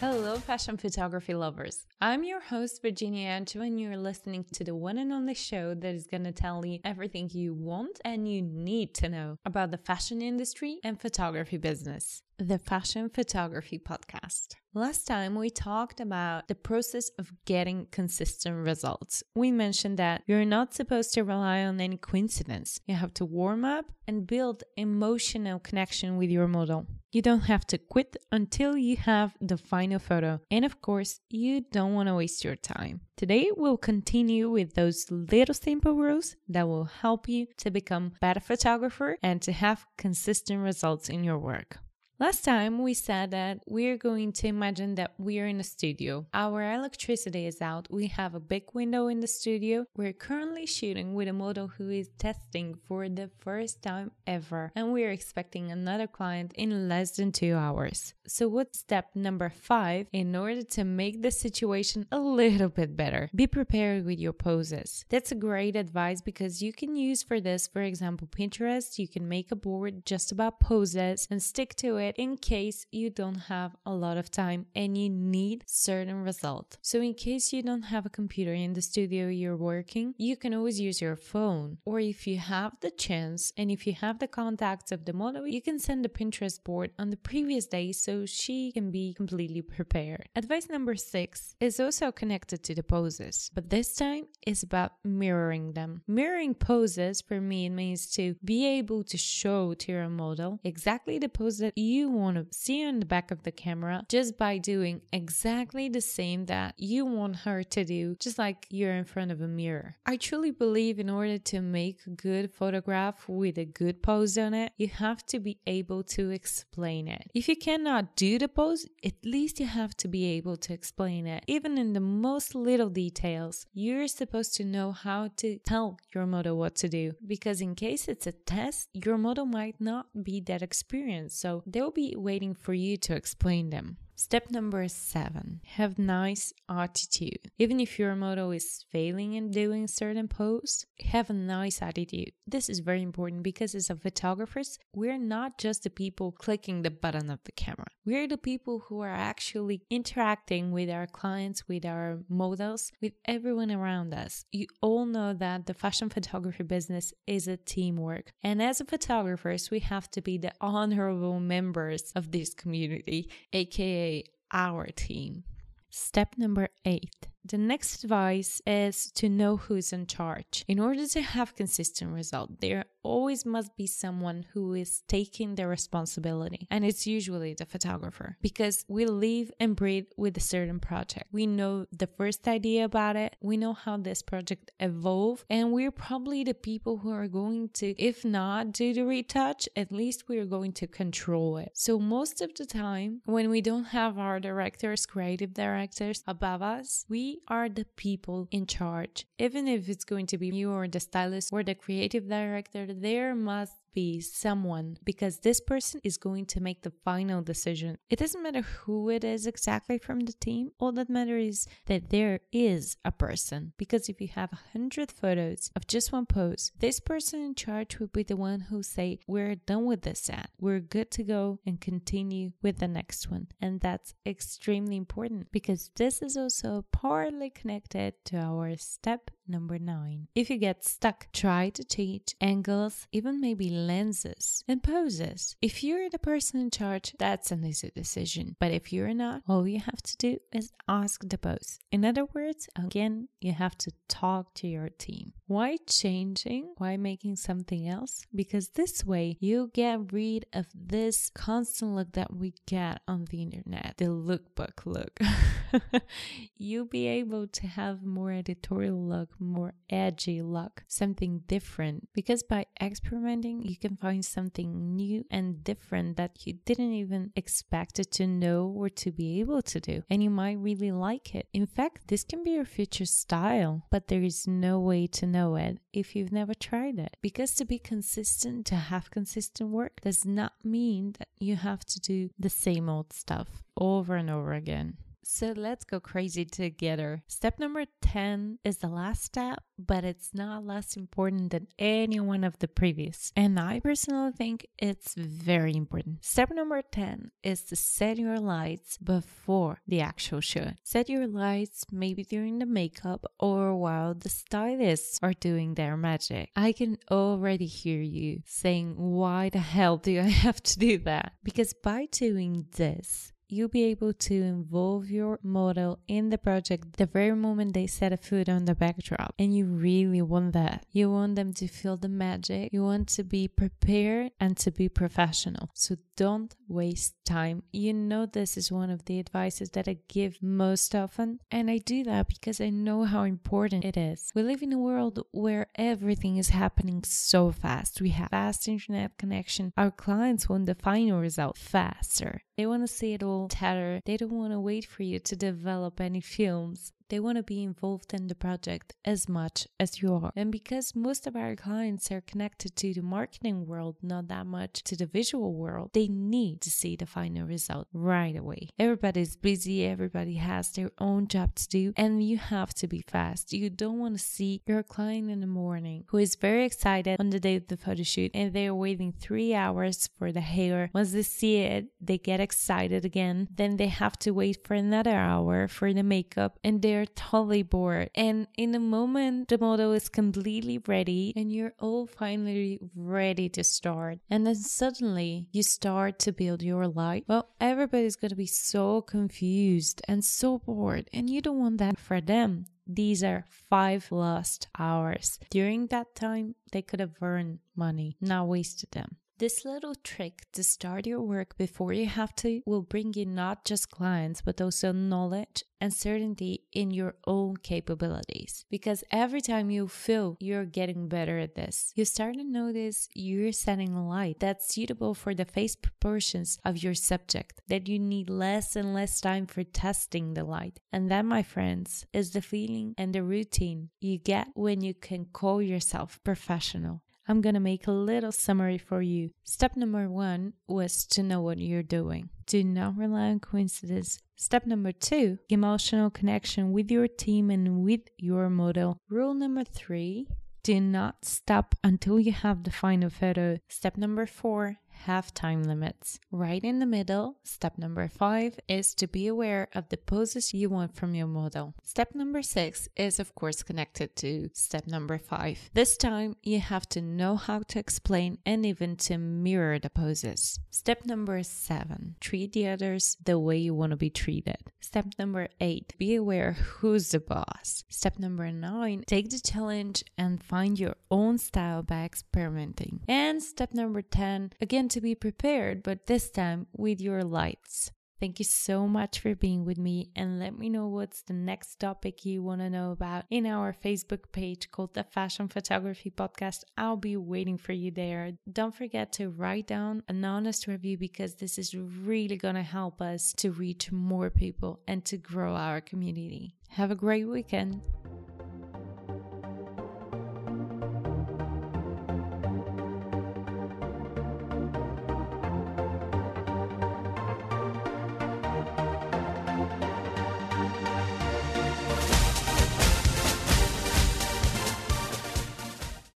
Hello, fashion photography lovers. I'm your host, Verginiya Yancheva, and you're listening to the one and only show that is going to tell you everything you want and you need to know about the fashion industry and photography business the Fashion Photography Podcast. Last time we talked about the process of getting consistent results. We mentioned that you're not supposed to rely on any coincidence. You have to warm up and build emotional connection with your model. You don't have to quit until you have the final photo. And of course, you don't want to waste your time. Today, we'll continue with those little simple rules that will help you to become a better photographer and to have consistent results in your work. Last time we said that we're going to imagine that we're in a studio. Our electricity is out. We have a big window in the studio. We're currently shooting with a model who is testing for the first time ever, and we're expecting another client in less than two hours. So, what's step number five in order to make the situation a little bit better? Be prepared with your poses. That's a great advice because you can use for this, for example, Pinterest. You can make a board just about poses and stick to it it in case you don't have a lot of time and you need certain result. So in case you don't have a computer in the studio you're working, you can always use your phone. Or if you have the chance and if you have the contacts of the model, you can send the Pinterest board on the previous day so she can be completely prepared. Advice number six is also connected to the poses, but this time is about mirroring them. Mirroring poses for me means to be able to show to your model exactly the pose that you you want to see on the back of the camera just by doing exactly the same that you want her to do, just like you're in front of a mirror. I truly believe in order to make a good photograph with a good pose on it, you have to be able to explain it. If you cannot do the pose, at least you have to be able to explain it. Even in the most little details, you're supposed to know how to tell your model what to do because in case it's a test, your model might not be that experienced. So they'll be waiting for you to explain them. Step number seven have nice attitude. Even if your model is failing in doing certain pose, have a nice attitude. This is very important because as a photographers, we're not just the people clicking the button of the camera. We're the people who are actually interacting with our clients, with our models, with everyone around us. You all know that the fashion photography business is a teamwork. And as a photographers, we have to be the honorable members of this community, aka our team. Step number eight the next advice is to know who's in charge. In order to have consistent result, there always must be someone who is taking the responsibility, and it's usually the photographer because we live and breathe with a certain project. We know the first idea about it, we know how this project evolved, and we're probably the people who are going to, if not do the retouch, at least we are going to control it. So most of the time, when we don't have our directors, creative directors above us, we are the people in charge. Even if it's going to be you or the stylist or the creative director, there must be someone because this person is going to make the final decision. It doesn't matter who it is exactly from the team. All that matters is that there is a person. Because if you have a hundred photos of just one pose, this person in charge will be the one who say, "We're done with this set. We're good to go and continue with the next one." And that's extremely important because this is also partly connected to our step number nine. If you get stuck, try to change angles, even maybe lenses and poses. If you're the person in charge, that's an easy decision. But if you're not, all you have to do is ask the boss. In other words, again, you have to talk to your team. Why changing? Why making something else? Because this way you get rid of this constant look that we get on the internet, the lookbook look. You'll be able to have more editorial look, more edgy look, something different. Because by experimenting, you can find something new and different that you didn't even expect it to know or to be able to do. And you might really like it. In fact, this can be your future style, but there is no way to know it if you've never tried it. Because to be consistent, to have consistent work, does not mean that you have to do the same old stuff over and over again. So let's go crazy together. Step number 10 is the last step, but it's not less important than any one of the previous. And I personally think it's very important. Step number 10 is to set your lights before the actual shoot. Set your lights maybe during the makeup or while the stylists are doing their magic. I can already hear you saying, Why the hell do I have to do that? Because by doing this, you'll be able to involve your model in the project the very moment they set a foot on the backdrop. And you really want that. You want them to feel the magic. You want to be prepared and to be professional. So don't waste time. You know, this is one of the advices that I give most often. And I do that because I know how important it is. We live in a world where everything is happening so fast. We have fast internet connection. Our clients want the final result faster. They want to see it all tatter. They don't want to wait for you to develop any films. They want to be involved in the project as much as you are. And because most of our clients are connected to the marketing world, not that much to the visual world, they need to see the final result right away. Everybody's busy, everybody has their own job to do, and you have to be fast. You don't want to see your client in the morning who is very excited on the day of the photo shoot and they're waiting three hours for the hair. Once they see it, they get excited again. Then they have to wait for another hour for the makeup and they're they're totally bored. And in the moment, the model is completely ready and you're all finally ready to start. And then suddenly you start to build your light. Well, everybody's going to be so confused and so bored, and you don't want that for them. These are five lost hours. During that time, they could have earned money, not wasted them. This little trick to start your work before you have to will bring you not just clients, but also knowledge and certainty in your own capabilities. Because every time you feel you're getting better at this, you start to notice you're setting a light that's suitable for the face proportions of your subject, that you need less and less time for testing the light. And that, my friends, is the feeling and the routine you get when you can call yourself professional. I'm to make a little summary for you. Step number one was to know what you're doing. Do not rely on coincidence. Step number two, emotional connection with your team and with your model. Rule number three, do not stop until you have the final photo. Step number four, have time limits. Right in the middle, step number five is to be aware of the poses you want from your model. Step number six is, of course, connected to step number five. This time, you have to know how to explain and even to mirror the poses. Step number seven, treat the others the way you want to be treated. Step number eight, be aware who's the boss. Step number nine, take the challenge and find your own style by experimenting. And step number 10, again, to be prepared, but this time with your lights. Thank you so much for being with me and let me know what's the next topic you want to know about in our Facebook page called the Fashion Photography Podcast. I'll be waiting for you there. Don't forget to write down an honest review because this is really going to help us to reach more people and to grow our community. Have a great weekend.